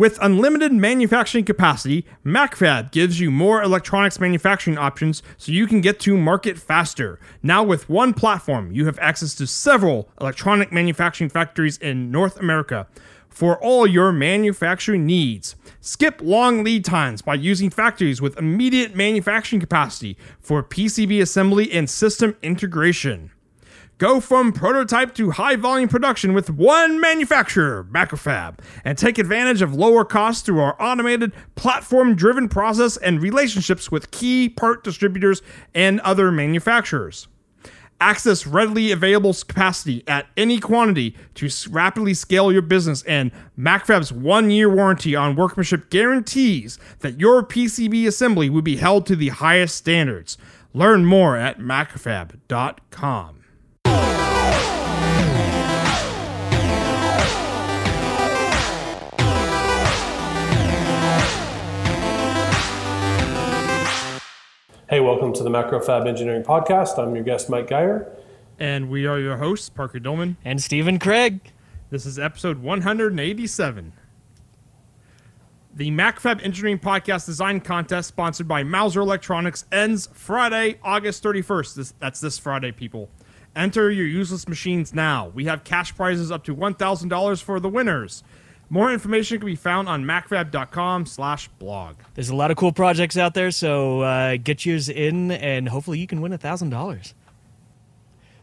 With unlimited manufacturing capacity, MacroFab gives you more electronics manufacturing options so you can get to market faster. Now, with one platform, you have access to several electronic manufacturing factories in North America for all your manufacturing needs. Skip long lead times by using factories with immediate manufacturing capacity for PCB assembly and system integration. Go from prototype to high volume production with one manufacturer, Macrofab, and take advantage of lower costs through our automated, platform driven process and relationships with key part distributors and other manufacturers. Access readily available capacity at any quantity to rapidly scale your business, and MacroFab's one year warranty on workmanship guarantees that your PCB assembly will be held to the highest standards. Learn more at macrofab.com. Hey, welcome to the MacroFab Engineering Podcast. I'm your guest, Mike Geyer. And we are your hosts, Parker Dillmann. And Stephen Kraig. This is episode 187. The MacroFab Engineering Podcast Design Contest, sponsored by Mouser Electronics, ends Friday, August 31st. This, that's this Friday, people. Enter your useless machines now. We have cash prizes up to $1,000 for the winners. More information can be found on macrofab.com slash blog. There's a lot of cool projects out there, so uh, get yours in, and hopefully you can win $1,000.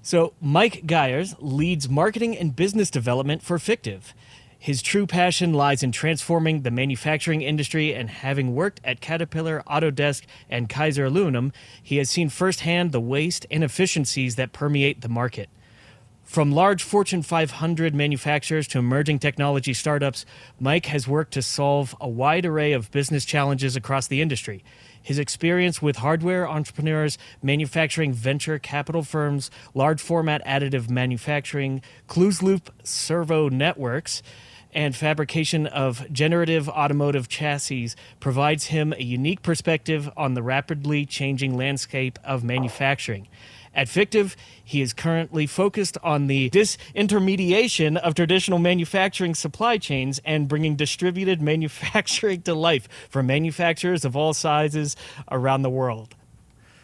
So, Mike Geyers leads marketing and business development for Fictiv. His true passion lies in transforming the manufacturing industry, and having worked at Caterpillar, Autodesk, and Kaiser Aluminum, he has seen firsthand the waste and inefficiencies that permeate the market. From large Fortune 500 manufacturers to emerging technology startups, Mike has worked to solve a wide array of business challenges across the industry. His experience with hardware entrepreneurs, manufacturing venture capital firms, large format additive manufacturing, closed loop servo networks, and fabrication of generative automotive chassis provides him a unique perspective on the rapidly changing landscape of manufacturing. At Fictiv, he is currently focused on the disintermediation of traditional manufacturing supply chains and bringing distributed manufacturing to life for manufacturers of all sizes around the world.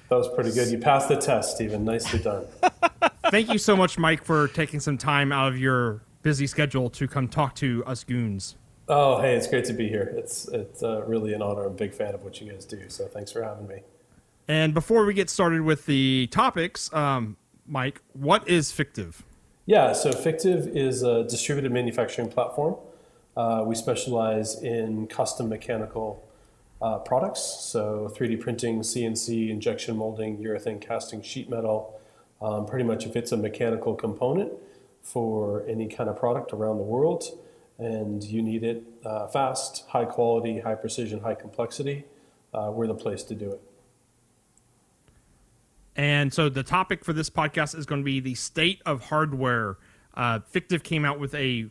That was pretty good. You passed the test, Stephen. Nicely done. Thank you so much, Mike, for taking some time out of your busy schedule to come talk to us goons. Oh, hey, it's great to be here. It's it's uh, really an honor. I'm a big fan of what you guys do. So thanks for having me. And before we get started with the topics, um, Mike, what is Fictiv? Yeah, so Fictiv is a distributed manufacturing platform. Uh, we specialize in custom mechanical uh, products, so 3D printing, CNC, injection molding, urethane casting, sheet metal. Um, pretty much, if it's a mechanical component for any kind of product around the world, and you need it uh, fast, high quality, high precision, high complexity, uh, we're the place to do it. And so the topic for this podcast is going to be the state of hardware. Uh, Fictiv came out with a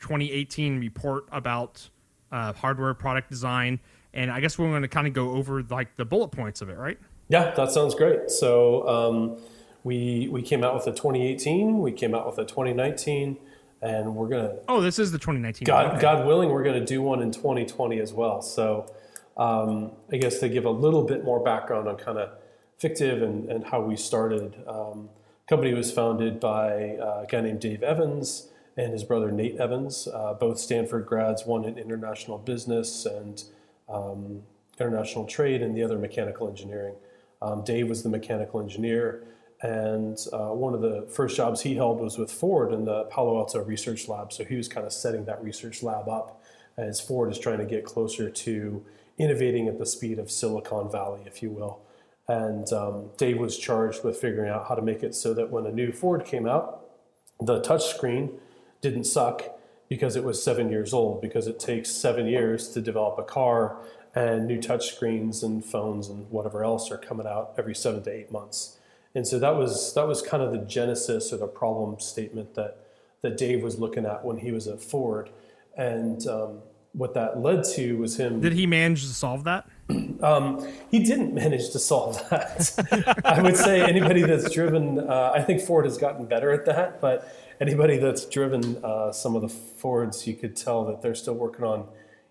2018 report about uh, hardware product design, and I guess we're going to kind of go over like the bullet points of it, right? Yeah, that sounds great. So um, we we came out with a 2018, we came out with a 2019, and we're gonna. Oh, this is the 2019. God, okay. God willing, we're going to do one in 2020 as well. So um, I guess to give a little bit more background on kind of Fictiv and, and how we started. Um, company was founded by uh, a guy named Dave Evans and his brother Nate Evans, uh, both Stanford grads, one in international business and um, international trade, and the other mechanical engineering. Um, Dave was the mechanical engineer, and uh, one of the first jobs he held was with Ford in the Palo Alto Research Lab. So he was kind of setting that research lab up as Ford is trying to get closer to innovating at the speed of Silicon Valley, if you will. And um, Dave was charged with figuring out how to make it so that when a new Ford came out, the touchscreen didn't suck because it was seven years old, because it takes seven years to develop a car, and new touchscreens and phones and whatever else are coming out every seven to eight months. And so that was that was kind of the genesis or the problem statement that that Dave was looking at when he was at Ford, and um, what that led to was him. Did he manage to solve that? Um, he didn't manage to solve that. I would say anybody that's driven, uh, I think Ford has gotten better at that, but anybody that's driven uh, some of the Fords, you could tell that they're still working on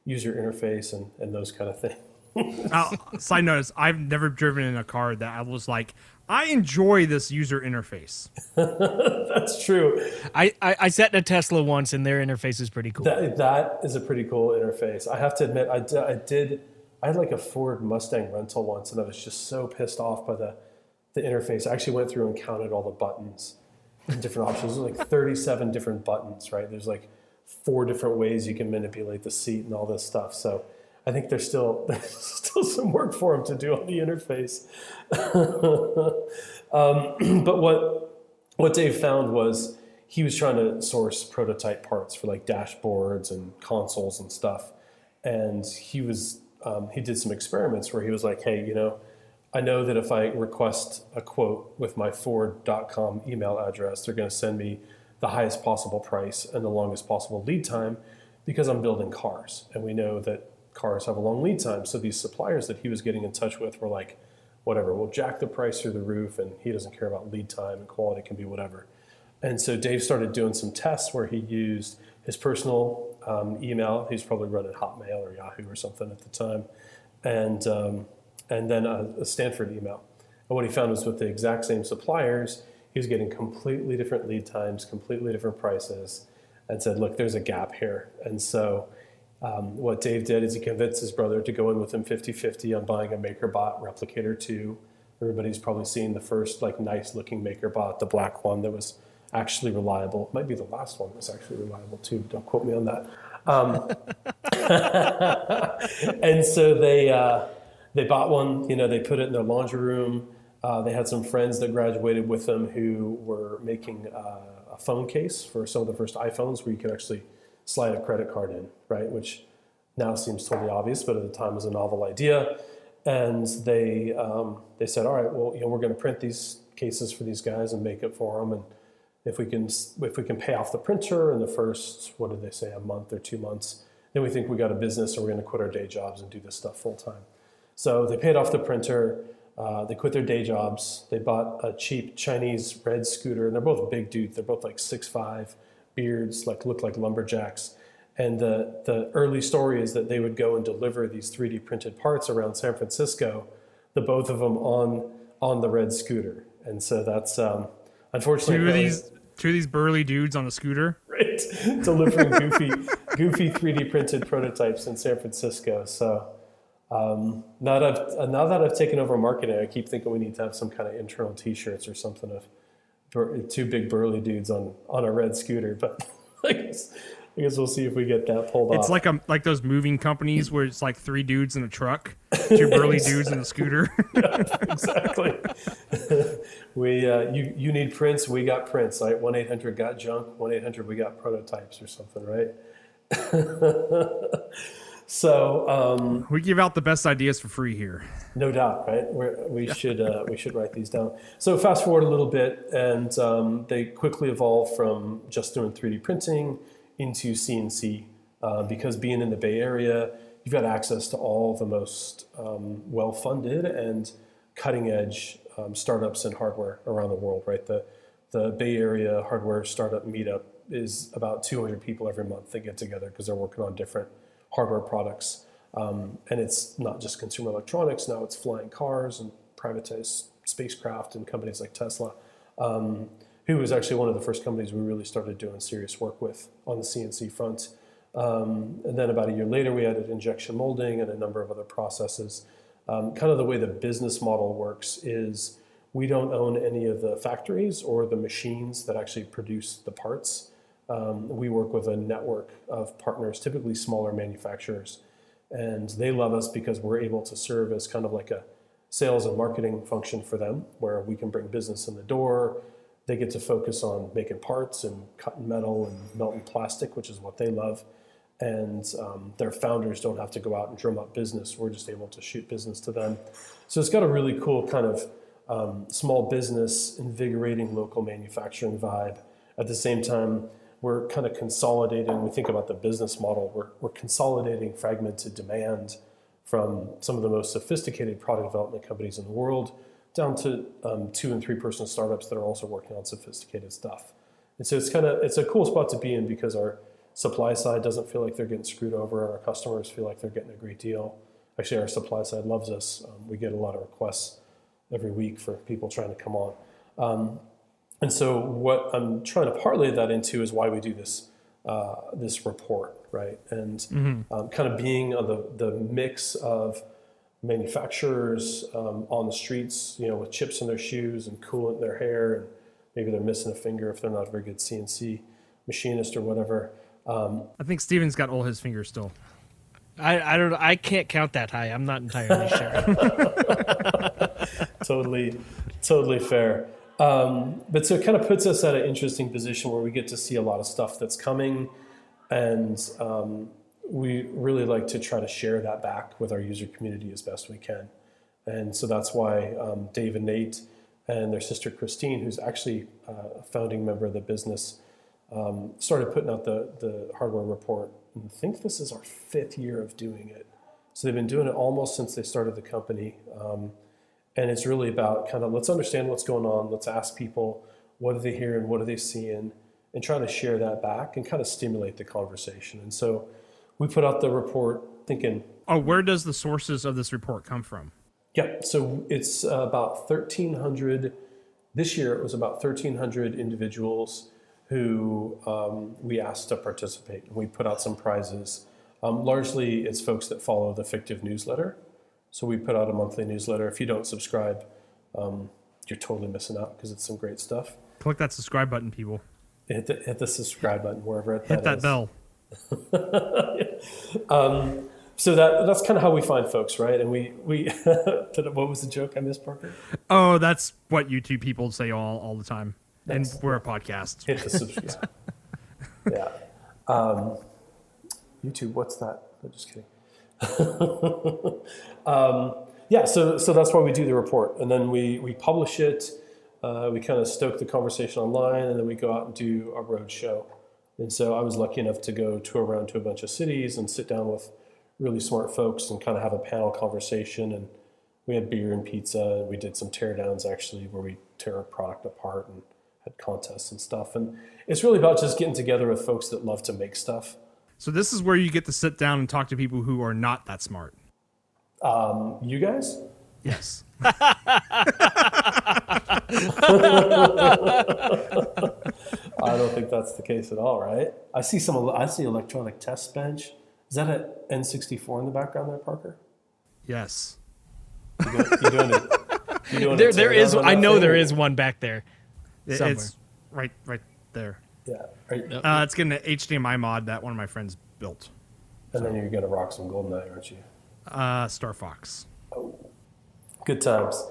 user interface and, and those kind of things. uh, side note is I've never driven in a car that I was like, I enjoy this user interface. That's true. I, I, I sat in a Tesla once, and their interface is pretty cool. That, that is a pretty cool interface. I have to admit, I did, I did. I had like a Ford Mustang rental once, and I was just so pissed off by the the interface. I actually went through and counted all the buttons, and different options. There's like 37 different buttons, right? There's like four different ways you can manipulate the seat and all this stuff. So I think there's still there's still some work for him to do on the interface. um, but what what Dave found was he was trying to source prototype parts for like dashboards and consoles and stuff, and he was um, he did some experiments where he was like, hey, you know. I know that if I request a quote with my Ford.com email address, they're going to send me the highest possible price and the longest possible lead time because I'm building cars. And we know that cars have a long lead time. So these suppliers that he was getting in touch with were like, whatever, we'll jack the price through the roof and he doesn't care about lead time and quality can be whatever. And so Dave started doing some tests where he used his personal um, email. He's probably running Hotmail or Yahoo or something at the time. And, um, and then a, a Stanford email. And what he found was with the exact same suppliers, he was getting completely different lead times, completely different prices, and said, look, there's a gap here. And so um, what Dave did is he convinced his brother to go in with him 50-50 on buying a MakerBot Replicator 2. Everybody's probably seen the first like nice looking MakerBot, the black one that was actually reliable. It Might be the last one that's actually reliable too. Don't quote me on that. Um, and so they uh, they bought one. You know, they put it in their laundry room. Uh, they had some friends that graduated with them who were making uh, a phone case for some of the first iPhones where you could actually slide a credit card in, right? Which now seems totally obvious, but at the time was a novel idea. And they um, they said, all right, well, you know, we're going to print these cases for these guys and make it for them. And if we can if we can pay off the printer in the first what did they say a month or two months, then we think we got a business and we're going to quit our day jobs and do this stuff full time. So they paid off the printer. Uh, they quit their day jobs. They bought a cheap Chinese red scooter, and they're both big dudes. They're both like six five, beards, like look like lumberjacks. And the the early story is that they would go and deliver these 3D printed parts around San Francisco, the both of them on on the red scooter. And so that's um, unfortunately two of these two of these burly dudes on a scooter, right? delivering goofy goofy 3D printed prototypes in San Francisco. So um, now that I've uh, now that I've taken over marketing, I keep thinking we need to have some kind of internal T-shirts or something of two big burly dudes on on a red scooter. But I guess I guess we'll see if we get that pulled it's off. It's like a like those moving companies where it's like three dudes in a truck, two burly dudes in a scooter. yeah, exactly. we uh, you you need prints, we got prints. Like one eight hundred got junk, one eight hundred we got prototypes or something, right? So um, we give out the best ideas for free here. No doubt, right? We're, we should uh, we should write these down. So fast forward a little bit, and um, they quickly evolve from just doing 3D printing into CNC uh, because being in the Bay Area, you've got access to all the most um, well-funded and cutting-edge um, startups and hardware around the world. Right, the the Bay Area hardware startup meetup is about 200 people every month that get together because they're working on different hardware products. Um, and it's not just consumer electronics, now it's flying cars and privatized spacecraft and companies like Tesla, um, who was actually one of the first companies we really started doing serious work with on the CNC front. Um, and then about a year later, we added injection molding and a number of other processes. Um, kind of the way the business model works is we don't own any of the factories or the machines that actually produce the parts. Um, we work with a network of partners, typically smaller manufacturers, and they love us because we're able to serve as kind of like a sales and marketing function for them, where we can bring business in the door. They get to focus on making parts and cutting metal and melting plastic, which is what they love. And um, their founders don't have to go out and drum up business. We're just able to shoot business to them. So it's got a really cool kind of um, small business, invigorating local manufacturing vibe. At the same time, we're kind of consolidating, we think about the business model, we're, we're consolidating fragmented demand from some of the most sophisticated product development companies in the world down to um, two and three person startups that are also working on sophisticated stuff. And so it's kind of, it's a cool spot to be in because our, supply side doesn't feel like they're getting screwed over, our customers feel like they're getting a great deal. Actually, our supply side loves us. Um, we get a lot of requests every week for people trying to come on. Um, and so, what I'm trying to parlay that into is why we do this uh, this report, right? And um, kind of being on the the mix of manufacturers um, on the streets, you know, with chips in their shoes and coolant in their hair, and maybe they're missing a finger if they're not a very good CNC machinist or whatever. Um, I think Stephen's got all his fingers still. I, I don't I can't count that high. I'm not entirely sure. totally, totally fair. Um, but so it kind of puts us at an interesting position where we get to see a lot of stuff that's coming, and um, we really like to try to share that back with our user community as best we can. And so that's why um, Dave and Nate and their sister Christine, who's actually uh, a founding member of the business, um, started putting out the, the hardware report. I think this is our fifth year of doing it. So they've been doing it almost since they started the company. Um, and it's really about kind of let's understand what's going on, let's ask people what are they hearing, what are they seeing, and try to share that back and kind of stimulate the conversation. And so we put out the report thinking, Oh, where does the sources of this report come from? yeah, so it's about 1,300. This year it was about 1,300 individuals who um, we asked to participate. And we put out some prizes. Um, largely, it's folks that follow the Fictiv newsletter. So we put out a monthly newsletter. If you don't subscribe, um, you're totally missing out because it's some great stuff. Click that subscribe button, people. Hit the, hit the subscribe button wherever it Hit that is. bell. So that that's kind of how we find folks, right? And we we what was the joke I missed, Parker? Oh, that's what YouTube people say all, all the time. Nice. And we're a podcast. Hit the subscribe. yeah. Um, YouTube, what's that? I'm just kidding. um, yeah, so so that's why we do the report, and then we we publish it. Uh, we kind of stoke the conversation online, and then we go out and do a road show. And so I was lucky enough to go tour around to a bunch of cities and sit down with really smart folks and kind of have a panel conversation. And we had beer and pizza. We did some teardowns actually, where we tear a product apart and had contests and stuff. And it's really about just getting together with folks that love to make stuff. So this is where you get to sit down and talk to people who are not that smart. Um, you guys? Yes. I don't think that's the case at all, right? I see some. I see electronic test bench. Is that an N64 in the background there, Parker? yes. You doing, you doing it? You doing a there there is I know thing? there is one back there. Somewhere. It's right right there. Yeah. Are you- Uh, it's getting an HDMI mod that one of my friends built. and then you're gonna rock some GoldenEye, aren't you? Uh, Star Fox. Good times.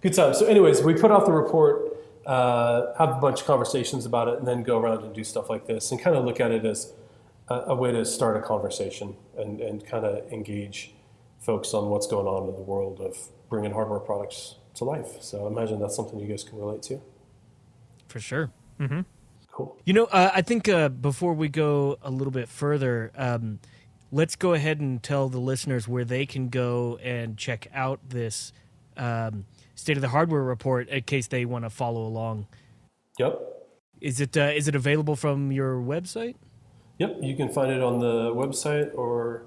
Good times. So, anyways, we put out the report, uh, have a bunch of conversations about it, and then go around and do stuff like this and kind of look at it as a, a way to start a conversation and, and kind of engage folks on what's going on in the world of bringing hardware products to life. So, I imagine that's something you guys can relate to. For sure. Cool. You know, uh, I think uh, before we go a little bit further, um, let's go ahead and tell the listeners where they can go and check out this um, state of the hardware report in case they want to follow along. Yep. Is it uh, is it available from your website? Yep. You can find it on the website, or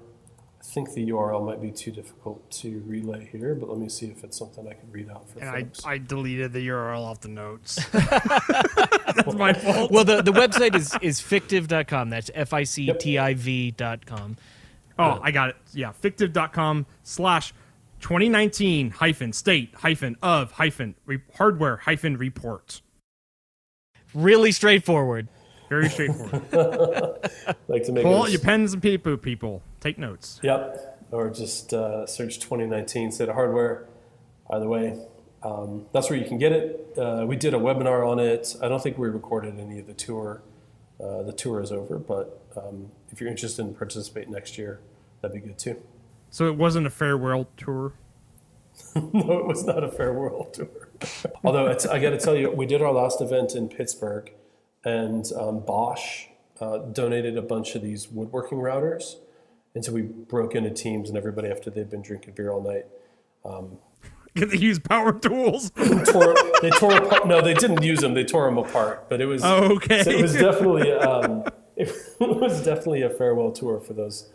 I think the URL might be too difficult to relay here, but let me see if it's something I can read out for And I, folks. I deleted the URL off the notes. That's my fault. Well, the, the website is, is fictiv.com. That's F I C T I V.com. Oh, I got it. Yeah, fictiv.com slash 2019 hyphen state hyphen of hyphen re- hardware hyphen report. Really straightforward. Very straightforward. like to make Pull it out your pens and paper, people. Take notes. Yep. Or just uh, search 2019 State of Hardware. Either way, um, that's where you can get it. Uh, we did a webinar on it. I don't think we recorded any of the tour. Uh, the tour is over, but um, if you're interested in participating next year, that'd be good too. So it wasn't a farewell tour. no, it was not a farewell tour. Although it's, I got to tell you, we did our last event in Pittsburgh, and um, Bosch uh, donated a bunch of these woodworking routers, and so we broke into teams, and everybody after they'd been drinking beer all night Get to use power tools. tore, they tore apart. No, they didn't use them. They tore them apart. But it was Oh, okay. so it was definitely um, it was definitely a farewell tour for those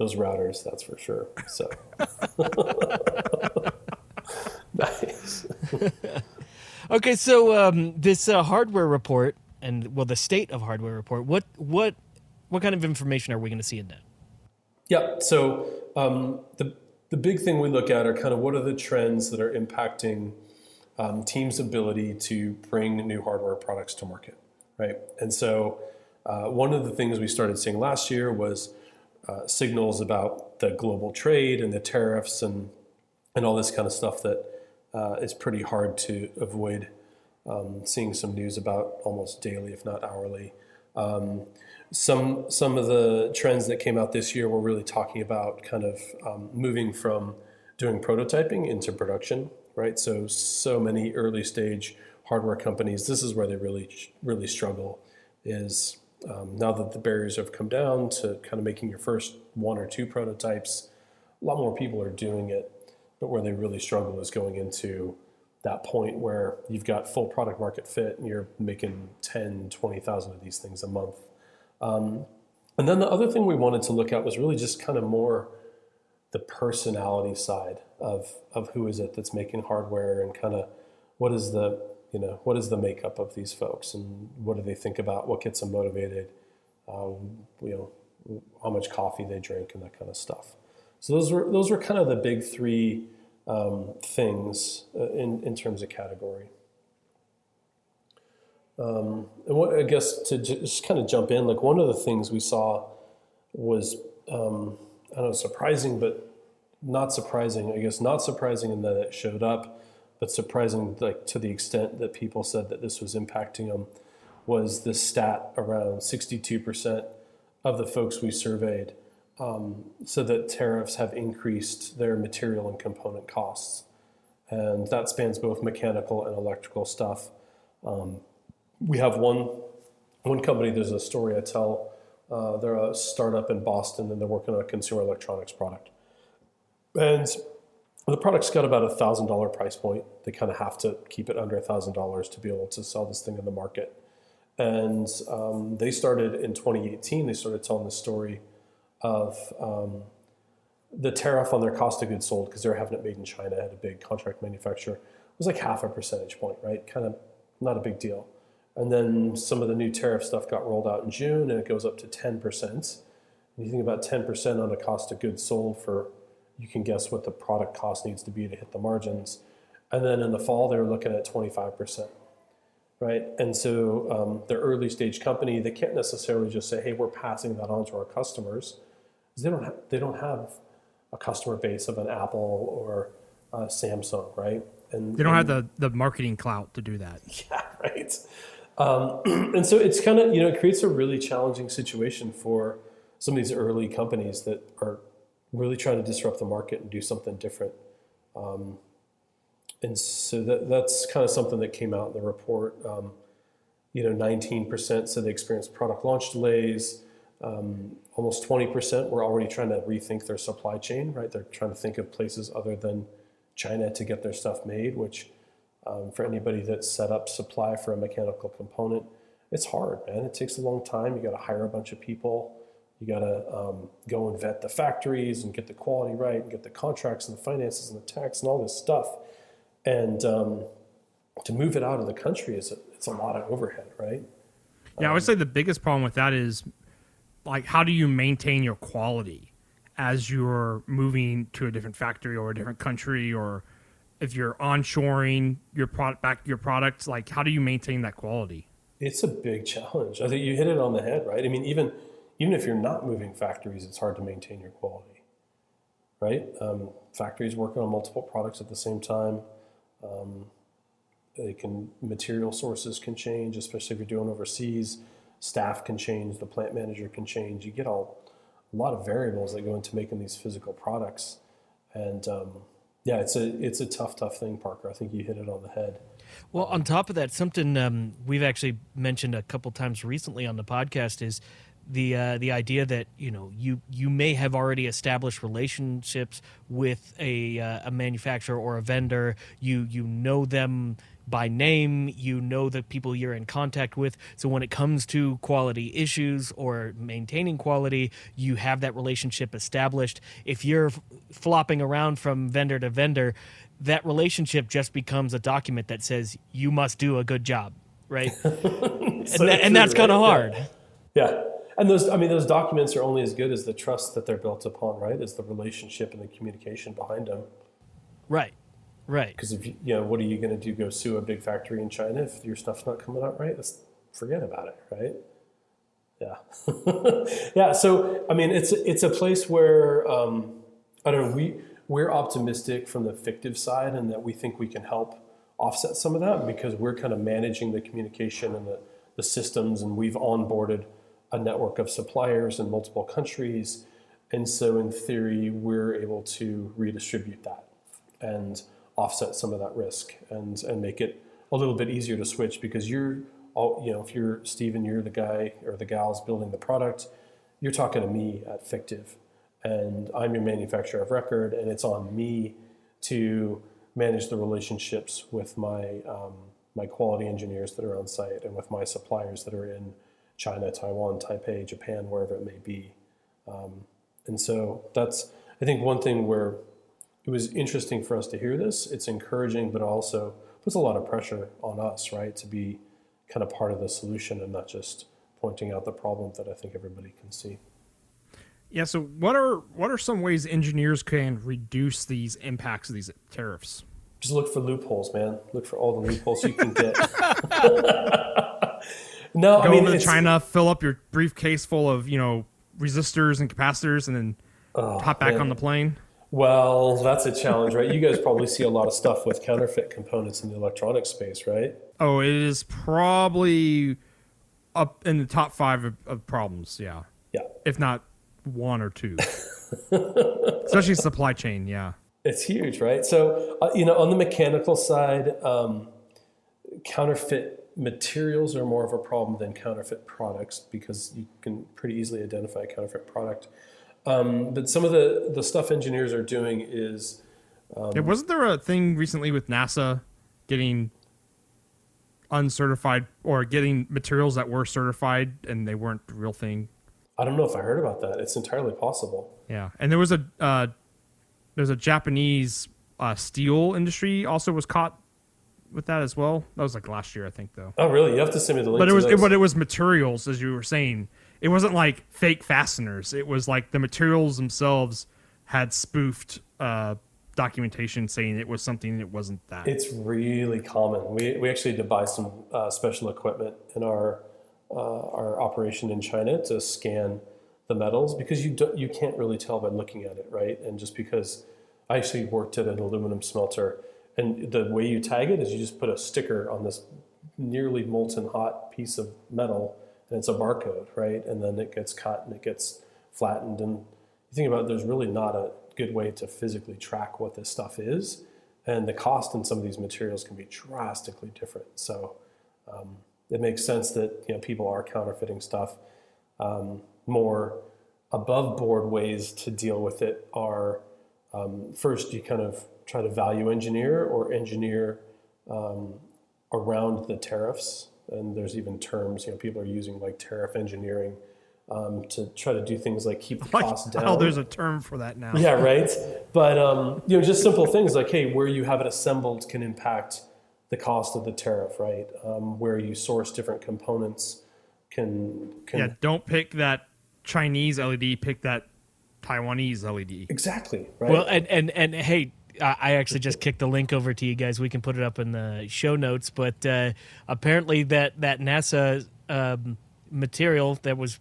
those routers. That's for sure. So nice. Okay, so um, this uh, hardware report and well, the state of hardware report. What what what kind of information are we going to see in that? Yeah. So um, the the big thing we look at are kind of what are the trends that are impacting um, teams' ability to bring new hardware products to market, right? And so uh, one of the things we started seeing last year was uh, signals about the global trade and the tariffs and and all this kind of stuff that uh, is pretty hard to avoid um, seeing some news about almost daily, if not hourly. Um, some some of the trends that came out this year were really talking about kind of um, moving from doing prototyping into production, right? So so many early stage hardware companies, this is where they really really struggle. Is um, now that the barriers have come down to kind of making your first one or two prototypes, a lot more people are doing it, but where they really struggle is going into that point where you've got full product market fit and you're making 10, 20,000 of these things a month. Um, and then the other thing we wanted to look at was really just kind of more the personality side of, of who is it that's making hardware and kind of what is the you know what is the makeup of these folks and what do they think about what gets them motivated um, you know how much coffee they drink and that kind of stuff. So those were those were kind of the big three um, things uh, in in terms of category. Um, and what I guess to just kind of jump in like one of the things we saw was um, I don't know surprising but not surprising I guess not surprising in that it showed up but surprising like to the extent that people said that this was impacting them was the stat around 62% of the folks we surveyed um, said that tariffs have increased their material and component costs. And that spans both mechanical and electrical stuff. Um, we have one one company there's a story i tell uh, they're a startup in boston and they're working on a consumer electronics product. And the product's got about a thousand dollar price point. They kind of have to keep it under a thousand dollars to be able to sell this thing in the market. And um, they started in 2018. They started telling the story of um, the tariff on their cost of goods sold because they're having it made in China. at a big contract manufacturer. It was like half a percentage point, right? Kind of not a big deal. And then some of the new tariff stuff got rolled out in June, and it goes up to 10%. And you think about 10% on a cost of goods sold for you can guess what the product cost needs to be to hit the margins. And then in the fall, they were looking at 25%, right? And so um, the early stage company, they can't necessarily just say, hey, we're passing that on to our customers. Because they don't have, they don't have a customer base of an Apple or a Samsung, right? And they don't and, have the, the marketing clout to do that. Yeah, right. Um, and so it's kind of, you know, it creates a really challenging situation for some of these early companies that are really trying to disrupt the market and do something different. Um, and so that, that's kind of something that came out in the report. Um, you know, 19% said they experienced product launch delays. Um, almost 20% were already trying to rethink their supply chain, right? They're trying to think of places other than China to get their stuff made, which um, for anybody that's set up supply for a mechanical component, it's hard, man. It takes a long time. You got to hire a bunch of people. You got to um, go and vet the factories and get the quality right and get the contracts and the finances and the tax and all this stuff. And um, to move it out of the country is a, it's a lot of overhead, right? Yeah, um, I would say the biggest problem with that is like how do you maintain your quality as you're moving to a different factory or a different country or if you're onshoring your product back your products like how do you maintain that quality it's a big challenge i think you hit it on the head right i mean even even if you're not moving factories, it's hard to maintain your quality, right? Um, factories working on multiple products at the same time. Um, they can material sources can change, especially if you're doing overseas. Staff can change, the plant manager can change. You get all a lot of variables that go into making these physical products, and um, yeah, it's a it's a tough, tough thing, Parker. I think you hit it on the head. Well, on top of that, something um, we've actually mentioned a couple times recently on the podcast is the uh, the idea that you know you you may have already established relationships with a uh, a manufacturer or a vendor. You you know them by name. You know the people you're in contact with. So when it comes to quality issues or maintaining quality, you have that relationship established. If you're f- flopping around from vendor to vendor, that relationship just becomes a document that says you must do a good job, right? So and, that, and that's kind of hard. Yeah. Yeah. And those, I mean, those documents are only as good as the trust that they're built upon, right? Is the relationship and the communication behind them. Right. Right. Because if you, you know, what are you going to do? Go sue a big factory in China if your stuff's not coming out right? Let's forget about it, right? Yeah, yeah. So I mean, it's it's a place where um, I don't know. We we're optimistic from the fictiv side, and that we think we can help offset some of that because we're kind of managing the communication and the, the systems, and we've onboarded a network of suppliers in multiple countries, and so in theory, we're able to redistribute that and offset some of that risk and and make it a little bit easier to switch because you're all you know if you're Stephen you're the guy or the gals building the product you're talking to me at fictiv and I'm your manufacturer of record and it's on me to manage the relationships with my um, my quality engineers that are on site and with my suppliers that are in China Taiwan Taipei Japan wherever it may be um, and so that's I think one thing where it was interesting for us to hear this. It's encouraging, but also puts a lot of pressure on us, right, to be kind of part of the solution and not just pointing out the problem that I think everybody can see. Yeah. So what are what are some ways engineers can reduce these impacts of these tariffs? Just look for loopholes, man. Look for all the loopholes you can get. no, Go I mean, to China, fill up your briefcase full of you know resistors and capacitors, and then hop back man. on the plane. well, that's a challenge, right? You guys probably see a lot of stuff with counterfeit components in the electronic space, right? Oh, it is probably up in the top five of, of problems. Yeah, Yeah. if not one or two, especially supply chain. Yeah. It's huge, right? So, uh, you know, on the mechanical side, um, counterfeit materials are more of a problem than counterfeit products because you can pretty easily identify a counterfeit product. Um, but some of the, the stuff engineers are doing is Yeah, wasn't there a thing recently with NASA getting uncertified or getting materials that were certified and they weren't the real thing? I don't know if I heard about that. It's entirely possible. Yeah, and there was a uh, there's a Japanese uh, steel industry also was caught with that as well. That was like last year, I think, though. Oh, really? You have to send me the link. But it was it, but it was materials, as you were saying. It wasn't like fake fasteners. It was like the materials themselves had spoofed uh, documentation saying it was something it wasn't that. It's really common. We, we actually had to buy some uh, special equipment in our uh, our operation in China to scan the metals because you do, you can't really tell by looking at it, right? And just because I actually worked at an aluminum smelter, and the way you tag it is you just put a sticker on this nearly molten hot piece of metal, and it's a barcode, right? And then it gets cut and it gets flattened, and you think about it, there's really not a good way to physically track what this stuff is and the cost in some of these materials can be drastically different. So um, it makes sense that you know people are counterfeiting stuff. Um, more above board ways to deal with it are um, first you kind of try to value engineer or engineer um, around the tariffs, and there's even terms you know people are using like tariff engineering um, to try to do things like keep the cost down. oh, there's a term for that now. Yeah, right. But um, you know, just simple things like, hey, where you have it assembled can impact the cost of the tariff, right? Um, where you source different components can can Yeah, don't pick that Chinese LED. Pick that Taiwanese LED. exactly right. Well, and and and hey, I actually just kicked the link over to you guys. We can put it up in the show notes. But uh, apparently, that that NASA um, material that was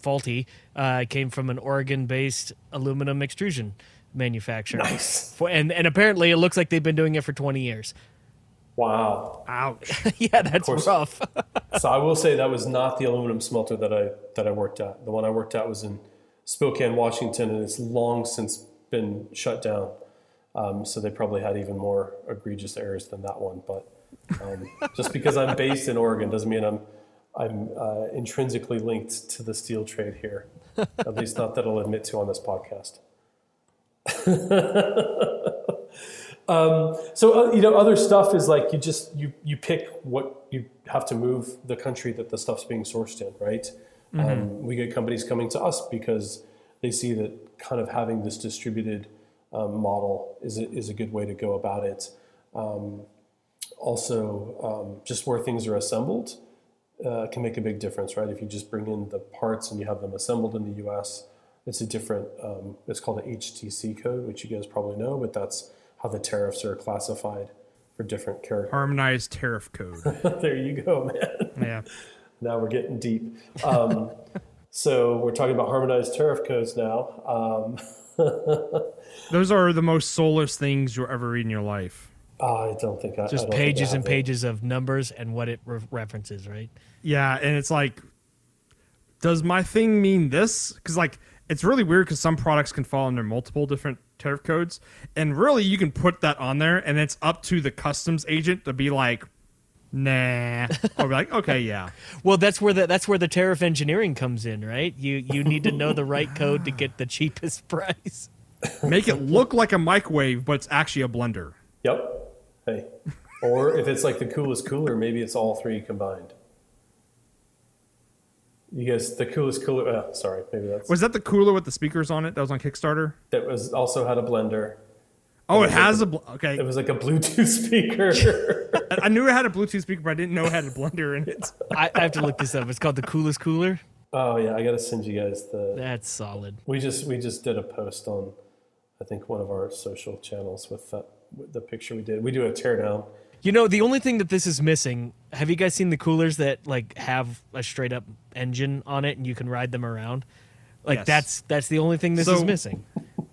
faulty uh, came from an Oregon-based aluminum extrusion manufacturer. nice. For, and and apparently, it looks like they've been doing it for 20 years. Wow. Ouch. yeah, that's rough. so I will say that was not the aluminum smelter that I that I worked at. The one I worked at was in Spokane, Washington, and it's long since been shut down. Um, so they probably had even more egregious errors than that one. But um, just because I'm based in Oregon doesn't mean I'm I'm uh, intrinsically linked to the steel trade here. At least not that I'll admit to on this podcast. So uh, you know, other stuff is like you just you you pick what you have to move the country that the stuff's being sourced in, right? Um, we get companies coming to us because they see that kind of having this distributed um, model is a, is a good way to go about it. Um, also, um, just where things are assembled uh, can make a big difference, right? If you just bring in the parts and you have them assembled in the U.S., it's a different. Um, it's called an HTC code, which you guys probably know, but that's how the tariffs are classified for different characters. Harmonized tariff code. there you go, man. yeah. Now we're getting deep. Um, so we're talking about harmonized tariff codes now. Um, Those are the most soulless things you'll ever read in your life. Ah, I don't think I I Just I pages have and it. pages of numbers and what it re- references, right? Yeah, and it's like, does my thing mean this? Because like, it's really weird because some products can fall under multiple different tariff codes, and really you can put that on there, and it's up to the customs agent to be like, nah, or be like, okay, yeah. Well, that's where the that's where the tariff engineering comes in, right? You you need to know the right code to get the cheapest price. Make it look like a microwave, but it's actually a blender. Yep. Hey. Or if it's like the coolest cooler, maybe it's all three combined. You guys, the coolest cooler. Uh, sorry, maybe that's Was that the cooler with the speakers on it that was on Kickstarter? that was also had a blender. Oh, it was has a like bl- okay. It was like a Bluetooth speaker. I I knew it had a Bluetooth speaker, but I didn't know it had a blender in it. I, I have to look this up. It's called the coolest cooler. oh yeah, I gotta send you guys the. That's solid. We just we just did a post on, I think one of our social channels with that with the picture we did. We do a teardown. You know, the only thing that this is missing. Have you guys seen the coolers that like have a straight up engine on it and you can ride them around? Like Yes. that's that's the only thing this So- is missing.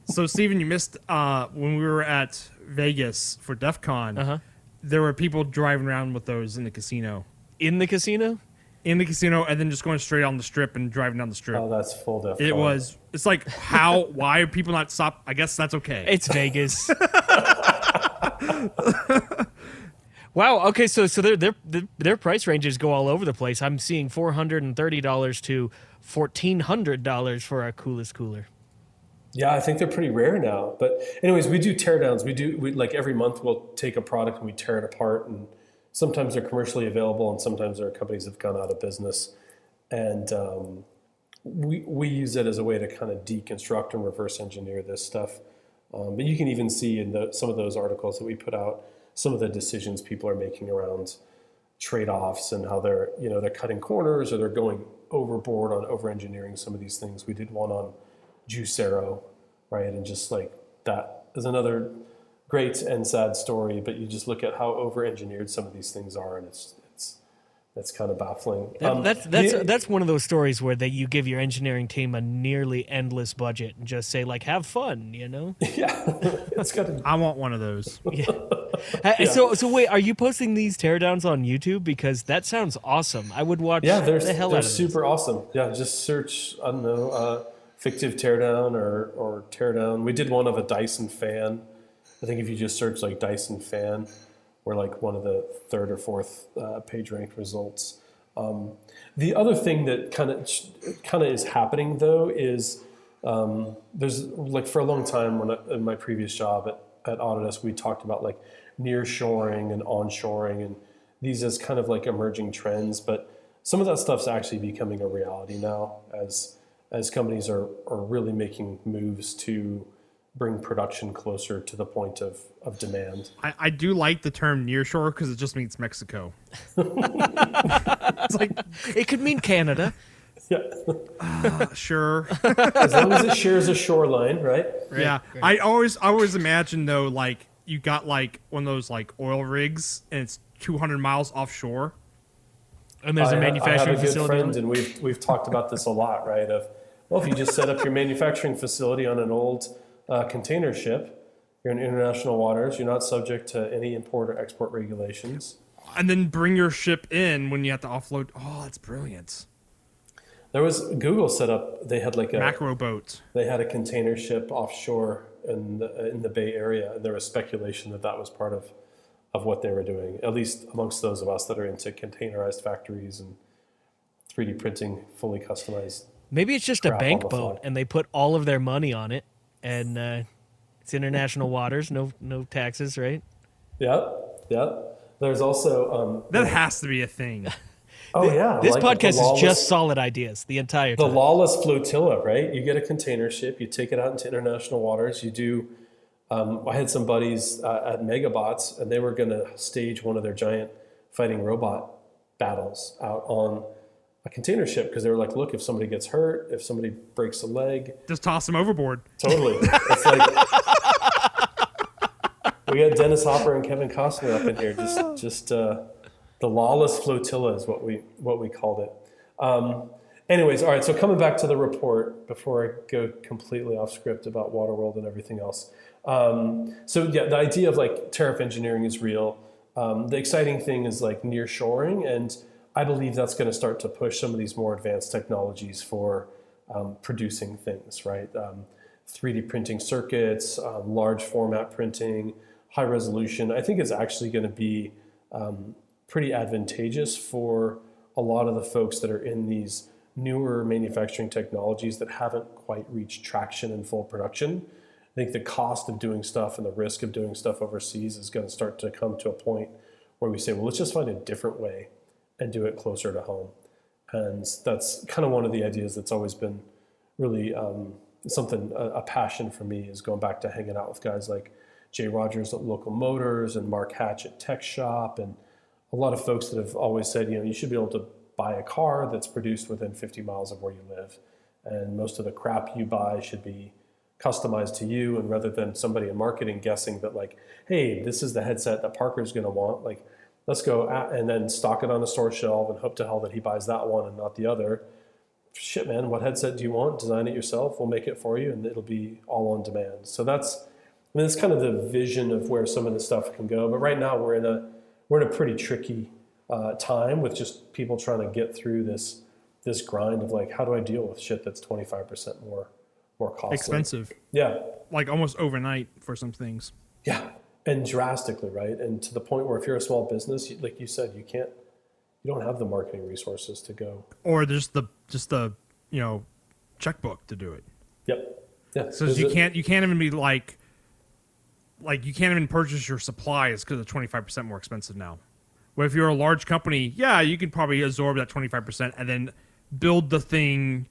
So, Stephen, you missed uh, when we were at Vegas for DEF CON. Uh-huh. There were people driving around with those in the casino. In the casino? In the casino, and then just going straight on the strip and driving down the strip. Oh, that's full def. it was. It's like how? why are people not stop? I guess that's okay. It's Vegas. wow. Okay. So so their their their- their price ranges go all over the place. I'm seeing four hundred and thirty dollars to fourteen hundred dollars for our coolest cooler. Yeah, I think they're pretty rare now. But anyways, we do teardowns. We do we like every month we'll take a product and we tear it apart and sometimes they're commercially available and sometimes there are companies that have gone out of business. And um, we we use it as a way to kind of deconstruct and reverse engineer this stuff. Um, but you can even see in the, some of those articles that we put out some of the decisions people are making around trade-offs and how they're you know they're cutting corners or they're going overboard on over-engineering some of these things. We did one on Juicero, right? And just like that is another great and sad story, but you just look at how over-engineered some of these things are, and it's it's that's kind of baffling. That, Um, that's that's the- that's one of those stories where they you give your engineering team a nearly endless budget and just say like have fun, you know. yeah, it's got to I want one of those. Uh, So so wait, are you posting these teardowns on YouTube? Because that sounds awesome. I would watch Yeah, they're, the hell they're out of this. super awesome. Yeah, just search, I don't know, uh, fictiv teardown or, or teardown. We did one of a Dyson fan. I think if you just search like Dyson fan, we're like one of the third or fourth uh, page ranked results. Um, the other thing that kind of kind of is happening though is um, there's like for a long time when I, in my previous job at, at Autodesk we talked about like near shoring and onshoring and these as kind of like emerging trends but some of that stuff's actually becoming a reality now as as companies are, are really making moves to bring production closer to the point of, of demand I, I do like the term nearshore because it just means Mexico. it's like It could mean Canada. yeah uh, sure, as long as it shares a shoreline right yeah. I always I always imagine though like you got like one of those like oil rigs and it's 200 miles offshore. And there's I, a ha- manufacturing I have a good facility. friend, and we've we've talked about this a lot, right? Of well, if you just set up your manufacturing facility on an old uh, container ship, you're in international waters. You're not subject to any import or export regulations. And then bring your ship in when you have to offload. Oh, that's brilliant. There was Google set up. They had like a Macro boat. they had a container ship offshore in the, in the Bay Area, and there was speculation that that was part of of what they were doing. At least amongst those of us that are into containerized factories and 3D printing, fully customized Maybe it's just a bank boat and they put all of their money on it and uh, It's international waters, no no taxes, right? Yep, yep. There's also um, That has to be a thing. oh yeah, This like the podcast is just solid ideas the entire time. the lawless flotilla, right? You get a container ship, you take it out into international waters. You do. Um, I had some buddies uh, at Megabots, and they were going to stage one of their giant fighting robot battles out on a container ship because they were like, "Look, if somebody gets hurt, if somebody breaks a leg, Just toss them overboard. Totally. It's like we got Dennis Hopper and Kevin Costner up in here. Just, just uh, the lawless flotilla is what we what we called it. Um, anyways, all right. So coming back to the report before I go completely off script about Waterworld and everything else. Um, so yeah, the idea of like tariff engineering is real. Um, the exciting thing is like near shoring, and I believe that's going to start to push some of these more advanced technologies for um, producing things, right? Um, 3D printing circuits, um, large format printing, high resolution. I think it's actually going to be um, pretty advantageous for a lot of the folks that are in these newer manufacturing technologies that haven't quite reached traction in full production. I think the cost of doing stuff and the risk of doing stuff overseas is going to start to come to a point where we say, well, let's just find a different way and do it closer to home. And that's kind of one of the ideas that's always been really um, something, a, a passion for me is going back to hanging out with guys like Jay Rogers at Local Motors and Mark Hatch at TechShop and a lot of folks that have always said, you know, you should be able to buy a car that's produced within 50 miles of where you live. And most of the crap you buy should be customized to you. And rather than somebody in marketing guessing that, like, hey, this is the headset that Parker's going to want, like, let's go at, and then stock it on a store shelf and hope to hell that he buys that one and not the other. Shit, man, what headset do you want? Design it yourself. We'll make it for you, and it'll be all on demand. So that's, I mean, that's kind of the vision of where some of this stuff can go. But right now, we're in a we're in a pretty tricky uh, time with just people trying to get through this this grind of like, how do I deal with shit that's twenty five percent more more costly? Expensive. Yeah, Like almost overnight for some things. yeah, and drastically, right? And to the point where if you're a small business, like you said, you can't, you don't have the marketing resources to go. Or just the just the, you know, checkbook to do it. Yep. Yeah. So There's you can't you can't even be like like you can't even purchase your supplies because they're twenty five percent more expensive now. But if you're a large company, yeah, you could probably absorb that twenty five percent and then build the thing,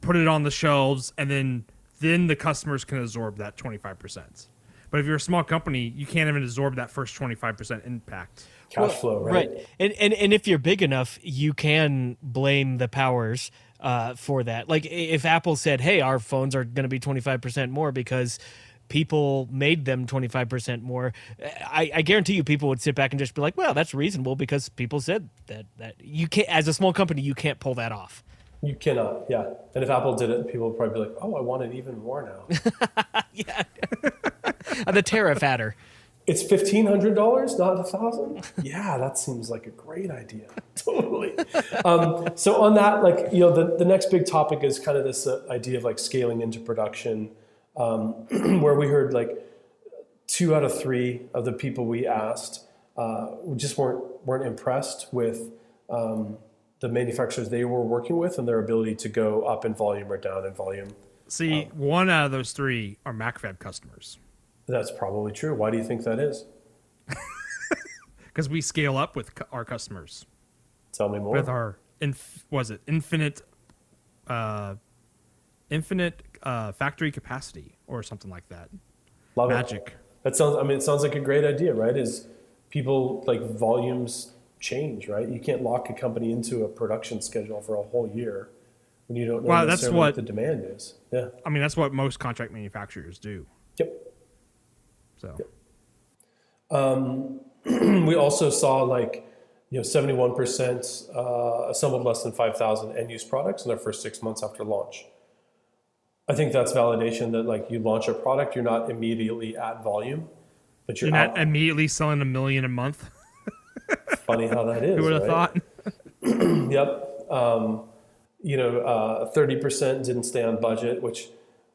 put it on the shelves, and then then the customers can absorb that twenty five percent. But if you're a small company, you can't even absorb that first twenty five percent impact. cash flow, right? And, and and if you're big enough, you can blame the powers uh, for that. Like if Apple said, "Hey, our phones are going to be 25% more because people made them 25% more," I, I guarantee you, people would sit back and just be like, "Well, that's reasonable because people said that." That you can't, as a small company, you can't pull that off. You cannot, yeah. And if Apple did it, people would probably be like, "Oh, I want it even more now." yeah, the tariff adder. it's fifteen hundred dollars, not a thousand. Yeah, that seems like a great idea. totally. Um, so on that, like you know, the, the next big topic is kind of this uh, idea of like scaling into production, um, where we heard like two out of three of the people we asked uh, just weren't weren't impressed with um, the manufacturers they were working with and their ability to go up in volume or down in volume. See, one out of those three are MacroFab customers That's probably true. Why do you think that is? because we scale up with cu- our customers. Tell me more. with our inf- was it infinite uh infinite uh factory capacity or something like that Love it. magic That sounds. I mean, it sounds like a great idea, right? Is people like volumes change, right? You can't lock a company into a production schedule for a whole year when you don't know Well, that's necessarily what- the demand is. Yeah. i mean that's what most contract manufacturers do Yep. So. We also saw like you know 71% uh, assembled less than 5000 end use products in their first six months after launch. I think that's validation that like you launch a product you're not immediately at volume but you're, you're at, not immediately selling a million a month? Funny how that is who would have right? thought? Yep. Um, you know, uh, thirty percent didn't stay on budget, which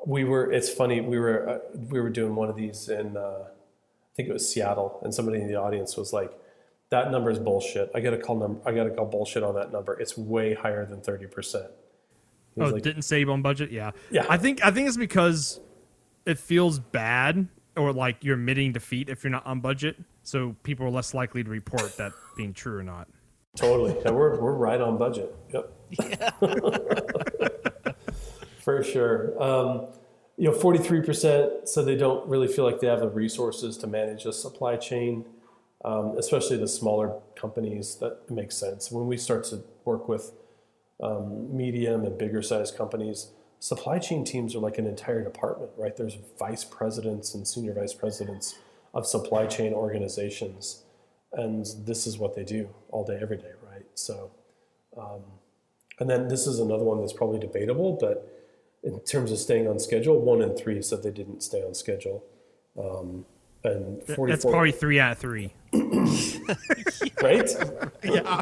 we were. It's funny. We were uh, we were doing one of these in uh, I think it was Seattle, and somebody in the audience was like, "That number is bullshit. I got to call number. I got to call bullshit on that number. It's way higher than thirty percent." oh didn't save on budget yeah Yeah. i think i think it's because it feels bad or like you're admitting defeat if you're not on budget. So people are less likely to report that being true or not. Totally. Yeah, we're, we're right on budget. Yep. For sure. Um, you know, 43% said they don't really feel like they have the resources to manage a supply chain, um, especially the smaller companies. That makes sense. When we start to work with um, medium and bigger sized companies, supply chain teams are like an entire department, right? There's vice presidents and senior vice presidents of supply chain organizations. And this is what they do all day, every day, right? So, um, and then this is another one that's probably debatable, but in terms of staying on schedule, one in three said they didn't stay on schedule. Um, and 44, That's probably three out of three. right? yeah.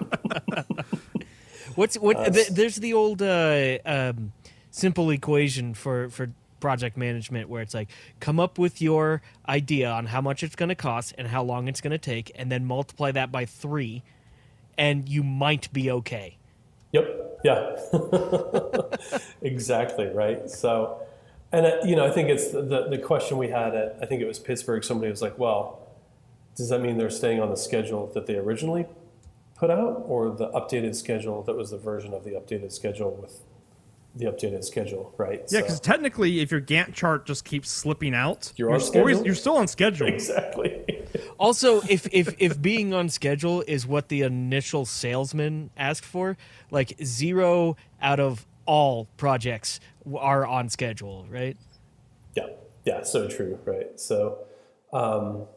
What's what? th- there's the old uh, um, simple equation for for project management where it's like come up with your idea on how much it's going to cost and how long it's going to take, and then multiply that by three, and you might be okay. Yeah. exactly. Right. So, and uh, you know, I think it's the, the, question we had at I think it was Pittsburgh. Somebody was like, "Well, does that mean they're staying on the schedule that they originally put out, or the updated schedule that was the version of the updated schedule with the updated schedule?" Right. Yeah, because technically, if your Gantt chart just keeps slipping out, You're on always schedule? you're still on schedule. exactly. Also, if if if being on schedule is what the initial salesman asked for, like zero out of all projects are on schedule, right? Yeah, yeah, so true, right? So, um,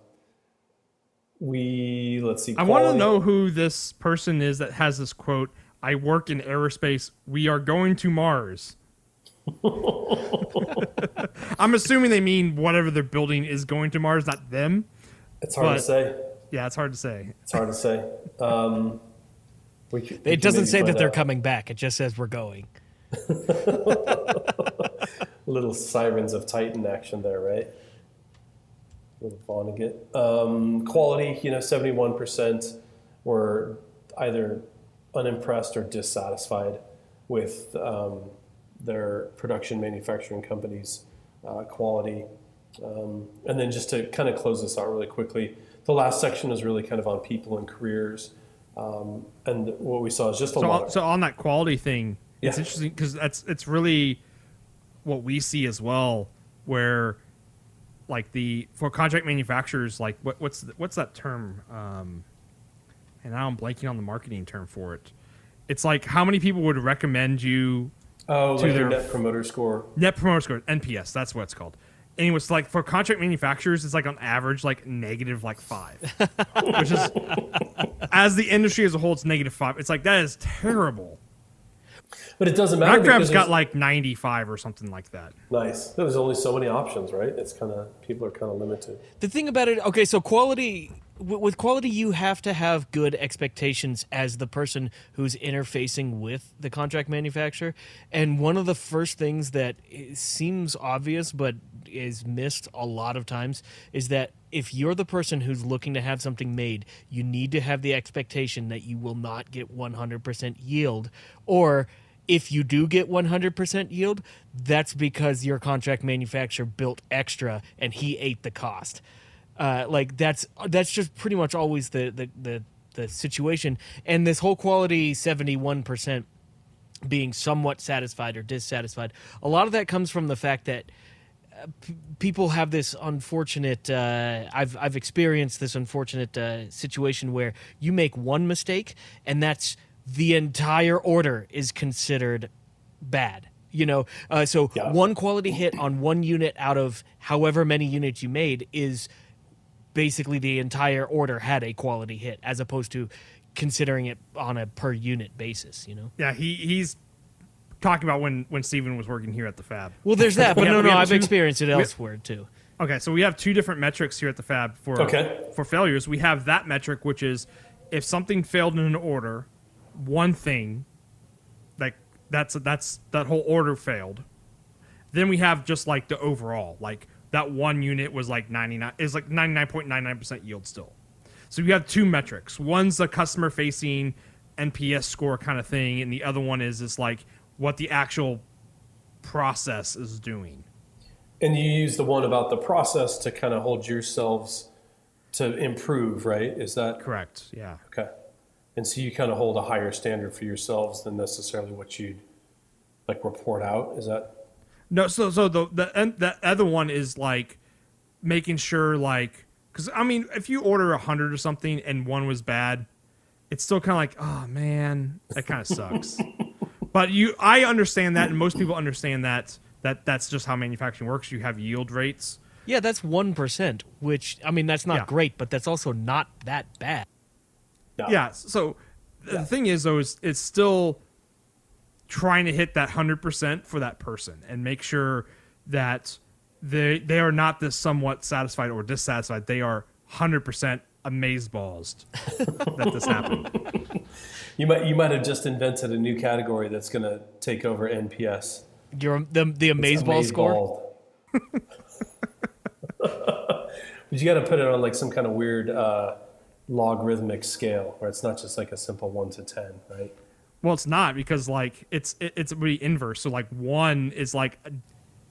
we let's see. I want to know who this person is that has this quote. I work in aerospace. We are going to Mars. I'm assuming they mean whatever they're building is going to Mars, not them. It's hard but- to say. Yeah, it's hard to say. It's hard to say. Um, we c- we It doesn't say that find they're out. coming back. It just says we're going. Little sirens of Titan action there, right? Little Vonnegut. Um, quality, you know, seventy-one percent were either unimpressed or dissatisfied with um, their production manufacturing companies' uh, quality. Um, and then just to kind of close this out really quickly, the last section is really kind of on people and careers. Um, and what we saw is just a So, lot. on, so on that quality thing, it's interesting because that's it's really what we see as well, where like the for contract manufacturers, like what, what's the, what's that term? Um, and now I'm blanking on the marketing term for it. It's like how many people would recommend you oh, to like their- net promoter score. Net Promoter Score, NPS, that's what it's called. And it was like for contract manufacturers, it's like on average like negative like five, which is as the industry as a whole, it's negative five. It's like that is terrible. But it doesn't matter. MacroFab's because got like ninety five or something like that. Nice. There's only so many options, right? It's kind of people are kind of limited. The thing about it, okay, so quality with quality, you have to have good expectations as the person who's interfacing with the contract manufacturer. And one of the first things that eh, seems obvious but is missed a lot of times is that if you're the person who's looking to have something made, you need to have the expectation that you will not get 100% yield or if you do get 100% yield, that's because your contract manufacturer built extra and he ate the cost. Uh, like that's that's just pretty much always the the the, the situation. And this whole quality 71% being somewhat satisfied or dissatisfied, a lot of that comes from the fact that p- people have this unfortunate uh, I've I've experienced this unfortunate uh, situation where you make one mistake and that's the entire order is considered bad you know uh, so Yeah. one quality hit on one unit out of however many units you made is basically the entire order had a quality hit as opposed to considering it on a per unit basis you know Yeah, he he's talking about when when Stephen was working here at the fab. well there's that but Yeah, no we no have i've two- experienced it elsewhere too Okay, so we have two different metrics here at the fab for Okay. for failures. We have that metric, which is if something failed in an order, one thing, like that's that's that whole order failed. Then we have just like the overall, like that one unit was like ninety nine is like ninety nine point nine nine percent yield still. So you have two metrics. One's a customer facing NPS score kind of thing, and the other one is is like what the actual process is doing. And you use the one about the process to kind of hold yourselves to improve, right? Is that Correct. Yeah. okay? And so you kind of hold a higher standard for yourselves than necessarily what you'd like report out. Is that No, so so the the and the other one is like making sure like because I mean if you order a hundred or something and one was bad, it's still kind of like oh man that kind of sucks. but you I understand that and most people understand that that that's just how manufacturing works. You have yield rates. Yeah, that's 1%, which, I mean, that's not Yeah. great, but that's also not that bad. no. Yeah. So Yeah. the thing is though is it's still trying to hit that hundred percent for that person and make sure that they they are not this somewhat satisfied or dissatisfied. They are hundred percent amazed balls that this happened. You might you might have just invented a new category that's going to take over NPS. Your, the, the Amazeball score? But you got to put it on like some kind of weird uh, logarithmic scale where it's not just like a simple one to ten, right? Well, it's not because like it's it, it's really inverse. So like one is like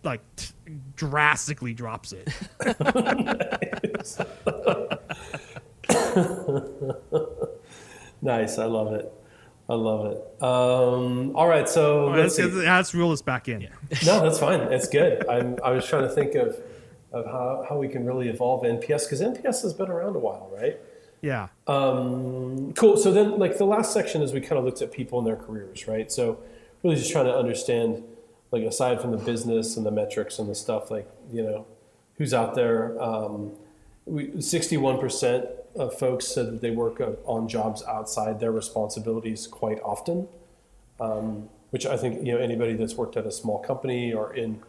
like t- drastically drops it. Nice. I love it. I love it. Um, all right, so oh, let's, let's, let's reel this back in. Yeah. no, that's fine. It's good. I'm, I was trying to think of of how, how we can really evolve NPS because NPS has been around a while, right? Yeah. Um, cool. So then, like the last section is we kind of looked at people and their careers, right? So really just trying to understand, like aside from the business and the metrics and the stuff, like you know, who's out there. Um, we, 61% uh, folks said that they work uh, on jobs outside their responsibilities quite often, um, which I think you know anybody that's worked at a small company or in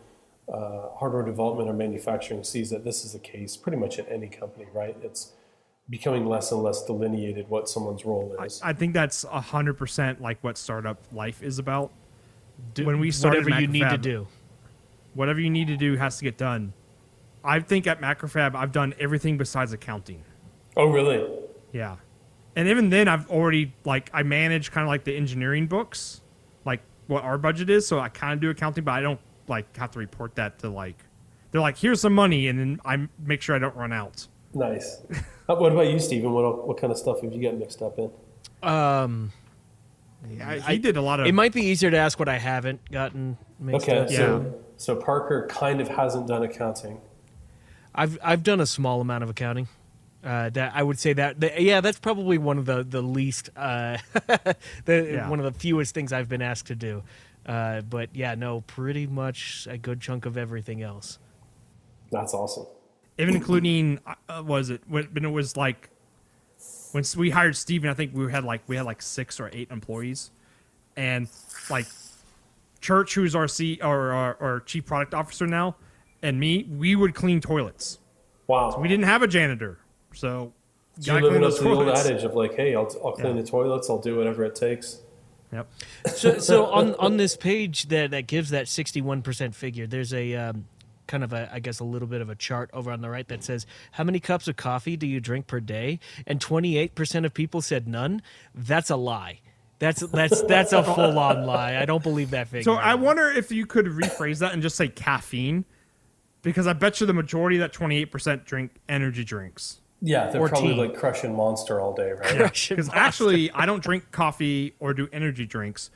uh, hardware development or manufacturing sees that this is the case pretty much at any company, right? It's becoming less and less delineated what someone's role is. I, I think that's hundred percent like what startup life is about. Do, when we started, whatever you need to do, whatever you need to do has to get done. I think at MacroFab, I've done everything besides accounting oh, really? Yeah. And even then I've already like I manage kind of like the engineering books, like what our budget is, so I kind of do accounting, but I don't like have to report that to like they're like here's some money and then I make sure I don't run out. Nice. What about you, Stephen? What what kind of stuff have you got mixed up in? Um, I, I- did a lot of it might be easier to ask what I haven't gotten mixed Okay, up. so so Parker kind of hasn't done accounting. I've I've done a small amount of accounting. Uh, that I would say that, that yeah, that's probably one of the the least uh, the Yeah. one of the fewest things I've been asked to do. Uh, but yeah, no, pretty much a good chunk of everything else. That's awesome. even including uh, was it when, when it was like when we hired Stephen, I think we had like we had like six or eight employees, and like Church, who's our C or our, our chief product officer now, and me, we would clean toilets. Wow. We didn't have a janitor, so so you're living up those to the old adage of like, hey, I'll, I'll clean Yeah. the toilets. I'll do whatever it takes. Yep. So, so on on this page that that gives that sixty one percent figure, there's a um, kind of a I guess a little bit of a chart over on the right that says how many cups of coffee do you drink per day, and twenty eight percent of people said none. That's a lie. That's that's that's a full on lie. I don't believe that figure. So I wonder if you could rephrase that and just say caffeine, because I bet you the majority of that twenty eight percent drink energy drinks. Yeah, they're Or probably tea. like crushing Monster all day, right? Russian Because monster. actually, I don't drink coffee or do energy drinks,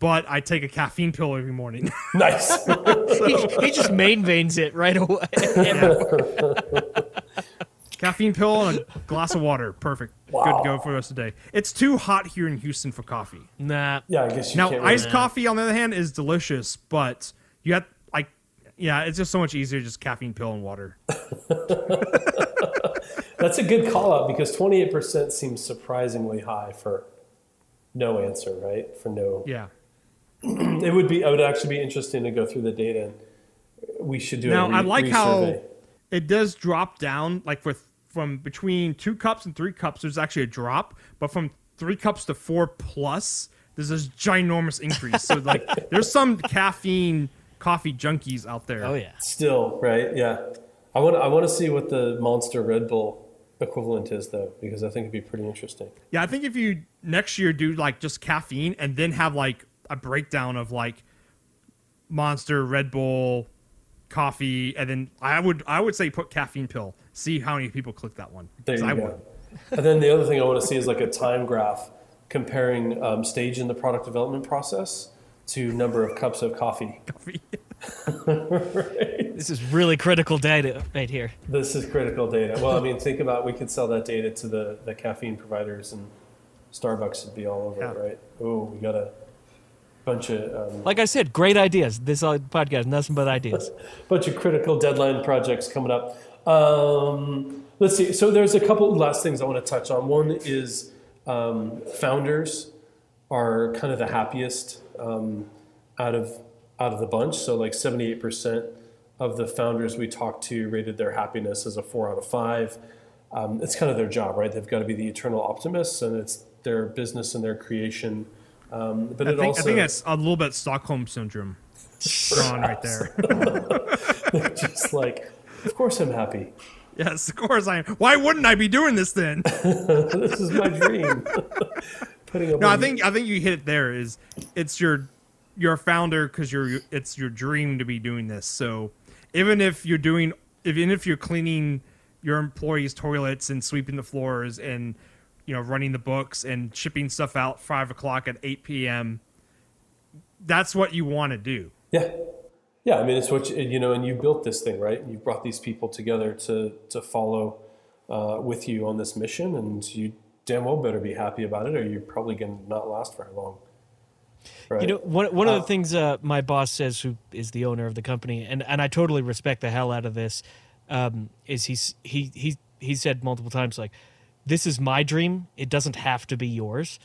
but I take a caffeine pill every morning. nice. he, he just main veins it right away. caffeine pill and a glass of water. Perfect. Good to go for the rest of the day. It's too hot here in Houston for coffee. nah. yeah, I guess you Now, can't. Really, iced coffee, on the other hand, is delicious, but you have like, yeah, it's just so much easier just caffeine pill and water. That's a good call out because 28% seems surprisingly high for no answer, right? For no. Yeah. It would be. It would actually be interesting to go through the data. and We should do. It. Now a re- I like how it does drop down, like with from between two cups and three cups. There's actually a drop, but from three cups to four plus, there's this ginormous increase. so like, there's some caffeine coffee junkies out there. Oh yeah. Still, right? Yeah. I want. I want to see what the Monster Red Bull equivalent is, though, because I think it'd be pretty interesting. Yeah, I think if you next year do like just caffeine and then have like a breakdown of like Monster, Red Bull, coffee, and then I would I would say put caffeine pill. See how many people click that one. There you I go. And then the other thing I want to see is like a time graph comparing um, stage in the product development process to number of cups of coffee. Coffee. This is really critical data right here. This is critical data. Well, I mean, think about we could sell that data to the, the caffeine providers and Starbucks would be all over it, right? Oh, we got a bunch of um, Like I said, great ideas. This uh, podcast, nothing but ideas. bunch of critical deadline projects coming up. Um, let's see. So there's a couple last things I want to touch on. One is um, founders are kind of the happiest um, out of out of the bunch. So like 78% of the founders we talked to rated their happiness as a four out of five. Um, it's kind of their job, right? They've got to be the eternal optimists, and it's their business and their creation. Um, but I it think, also I think that's a little bit Stockholm syndrome on right there. just like, of course I'm happy. yes, of course I am. Why wouldn't I be doing this then? this is my dream. Putting up No, I think I think you hit it there. Is it's your you're founder because you're it's your dream to be doing this. So even if you're doing even if you're cleaning your employees' toilets and sweeping the floors and you know running the books and shipping stuff out five o'clock at eight p.m. That's what you want to do. yeah, yeah. I mean, it's what you, you know, and you built this thing, right? You brought these people together to to follow uh, with you on this mission, and you damn well better be happy about it, or you're probably going to not last very long. Right? You know, one, one of Uh, the things uh, my boss says, who is the owner of the company, and, and I totally respect the hell out of this, um, is he's, he he he said multiple times like, "This is my dream. It doesn't have to be yours."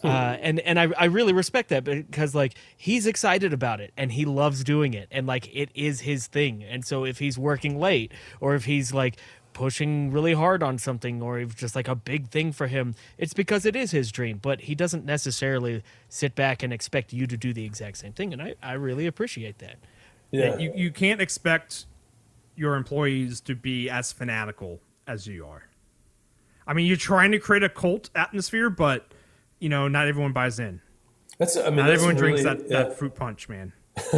Hmm. Uh, and and I, I really respect that because like he's excited about it and he loves doing it and like it is his thing and so if he's working late or if he's like pushing really hard on something or if just like a big thing for him it's because it is his dream but he doesn't necessarily sit back and expect you to do the exact same thing and I, I really appreciate that yeah, You you can't expect your employees to be as fanatical as you are. I mean, you're trying to create a cult atmosphere, but you know, not everyone buys in. that's. I mean, Not that's everyone drinks that, yeah. that fruit punch, man.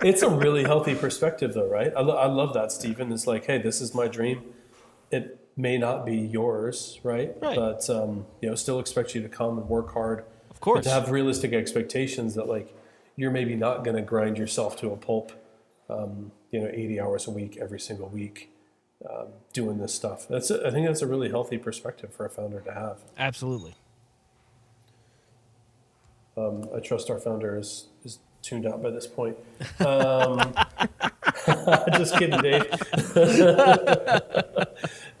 it's a really healthy perspective, though, right? I, lo- I love that, Stephen. It's like, hey, this is my dream. It may not be yours, right? Right. But um, you know, still expect you to come and work hard. Of course. But to have realistic expectations that like you're maybe not going to grind yourself to a pulp, um, you know, 80 hours a week every single week, um, doing this stuff. That's a, I think that's a really healthy perspective for a founder to have. absolutely Um, I trust our founder is, is tuned out by this point. Um, just kidding, Dave.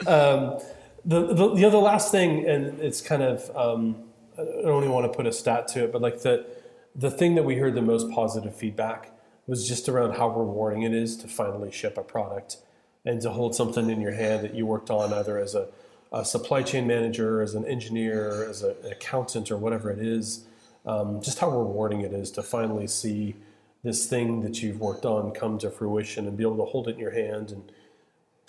um, the, the, the other last thing, and it's kind of, um, I don't even want to put a stat to it, but like the, the thing that we heard the most positive feedback was just around how rewarding it is to finally ship a product and to hold something in your hand that you worked on either as a, a supply chain manager, as an engineer, as a, an accountant, or whatever it is. Um, just how rewarding it is to finally see this thing that you've worked on come to fruition and be able to hold it in your hand and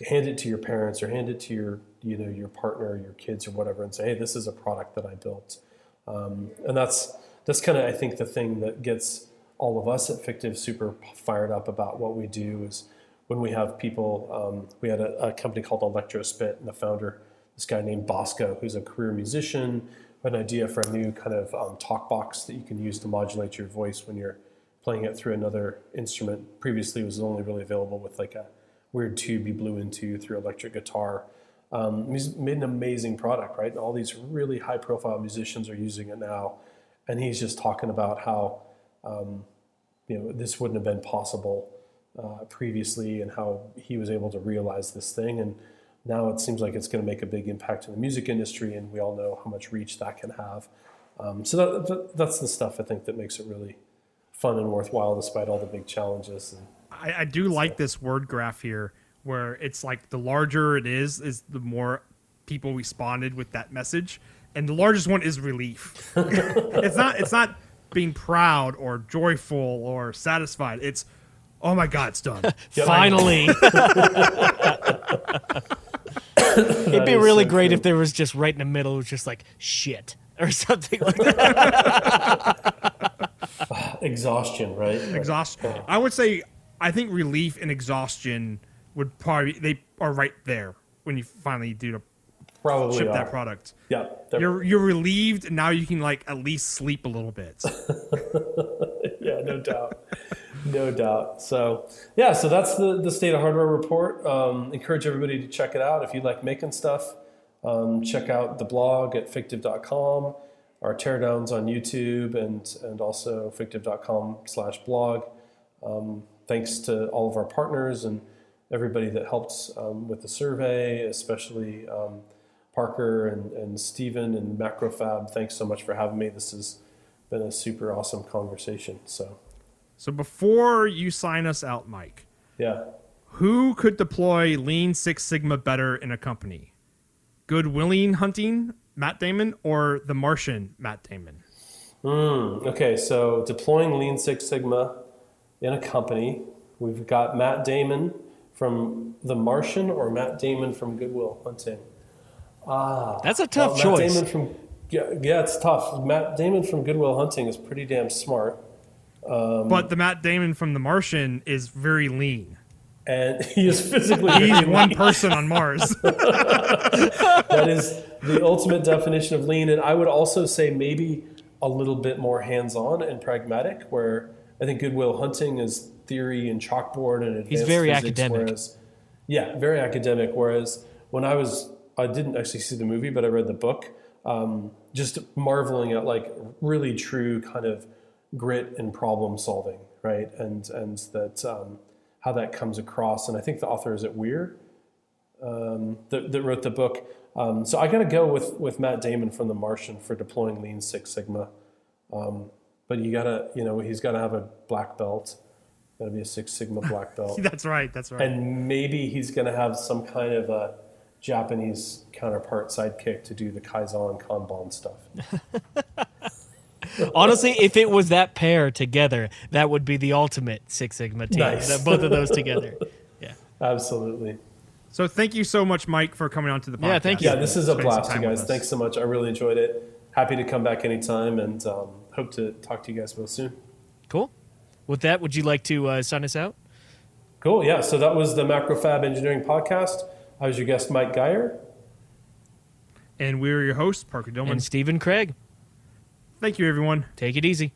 hand it to your parents or hand it to your you know your partner or your kids or whatever and say hey this is a product that i built. Um, and that's that's kind of i think the thing that gets all of us at Fictiv super fired up about what we do is when we have people um, we had a, a company called ElectroSpit and the founder this guy named Bosko who's a career musician an idea for a new kind of um, talk box that you can use to modulate your voice when you're playing it through another instrument previously it was only really available with like a weird tube you blew into through electric guitar. Um, he's made an amazing product, right? All these really high profile musicians are using it now. And he's just talking about how, um, you know, this wouldn't have been possible uh, previously and how he was able to realize this thing. And now it seems like it's going to make a big impact in the music industry. And we all know how much reach that can have. Um, so that, that, that's the stuff I think that makes it really fun and worthwhile despite all the big challenges. And, I, I do like this word graph here, where it's like the larger it is, is the more people responded with that message, and the largest one is relief. it's not. It's not being proud or joyful or satisfied. It's oh my god, it's done. finally it'd be really so great true. if there was just right in the middle was just like shit or something like that exhaustion, right? Exhaust. I would say I think relief and exhaustion would probably they are right there when you finally do to Probably ship are. that product. Yeah, You're you're relieved and now you can like at least sleep a little bit. yeah, no doubt, no doubt. So yeah, so that's the the state of hardware report. Um, encourage everybody to check it out if you like making stuff. Um, check out the blog at fictiv.com, our teardowns on YouTube, and and also fictiv.com/blog. Um, thanks to all of our partners and everybody that helped um, with the survey, especially um, Parker and, and Stephen and MacroFab. Thanks so much for having me. This has been a super awesome conversation. So, so before you sign us out, Mike, yeah. who could deploy Lean Six Sigma better in a company? Good Willing Hunting, Matt Damon, or The Martian, Matt Damon? Mm, okay, so deploying Lean Six Sigma in a company, we've got Matt Damon from The Martian or Matt Damon from Goodwill Hunting. Ah, That's a tough well, Matt. Damon from yeah, yeah, it's tough. Matt Damon from Goodwill Hunting is pretty damn smart, but the Matt Damon from The Martian is very lean. and he is physically He's very one person on Mars. that is the ultimate definition of lean. And I would also say maybe a little bit more hands-on and pragmatic, where I think Goodwill Hunting is theory and chalkboard and advanced He's very physics, academic. Whereas, yeah, very academic. Whereas when I was, I didn't actually see the movie, but I read the book. Um, just marveling at like really true kind of grit and problem solving, right? And and that um, how that comes across. And I think the author is it Weir um, that, that wrote the book. Um, so I got to go with with Matt Damon from The Martian for deploying Lean Six Sigma. Um, but you gotta, you know, he's got to have a black belt. Got to be a Six Sigma black belt, that's right. That's right. and maybe he's gonna have some kind of a Japanese counterpart sidekick to do the Kaizen Kanban stuff. Honestly, if it was that pair together, that would be the ultimate Six Sigma team. Nice. Both of those together. Yeah. Absolutely. so thank you so much, Mike, for coming on to the podcast. Yeah, thank you. Yeah, this is a blast, you guys. Thanks so much. I really enjoyed it. Happy to come back anytime, and um, hope to talk to you guys both soon. Cool. With that, would you like to uh, sign us out? Cool. Yeah. So that was the MacroFab Engineering Podcast. I was your guest, Mike Geyer. And we're your hosts, Parker Dillmann. And Stephen Kraig. Thank you, everyone. Take it easy.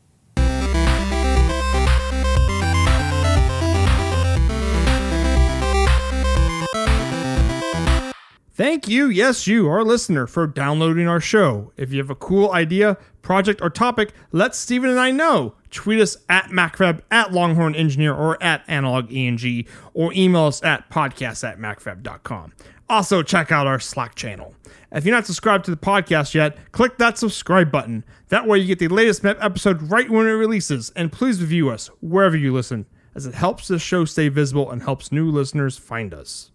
Thank you, yes, you, our listener, for downloading our show. If you have a cool idea, project, or topic, let Stephen and I know. Tweet us at MacroFab, at Longhorn Engineer, or at Analog ENG, or email us at podcast at MacroFab.com. Also, check out our Slack channel. If you're not subscribed to the podcast yet, click that subscribe button. That way, you get the latest MEP episode right when it releases. And please review us wherever you listen, as it helps this show stay visible and helps new listeners find us.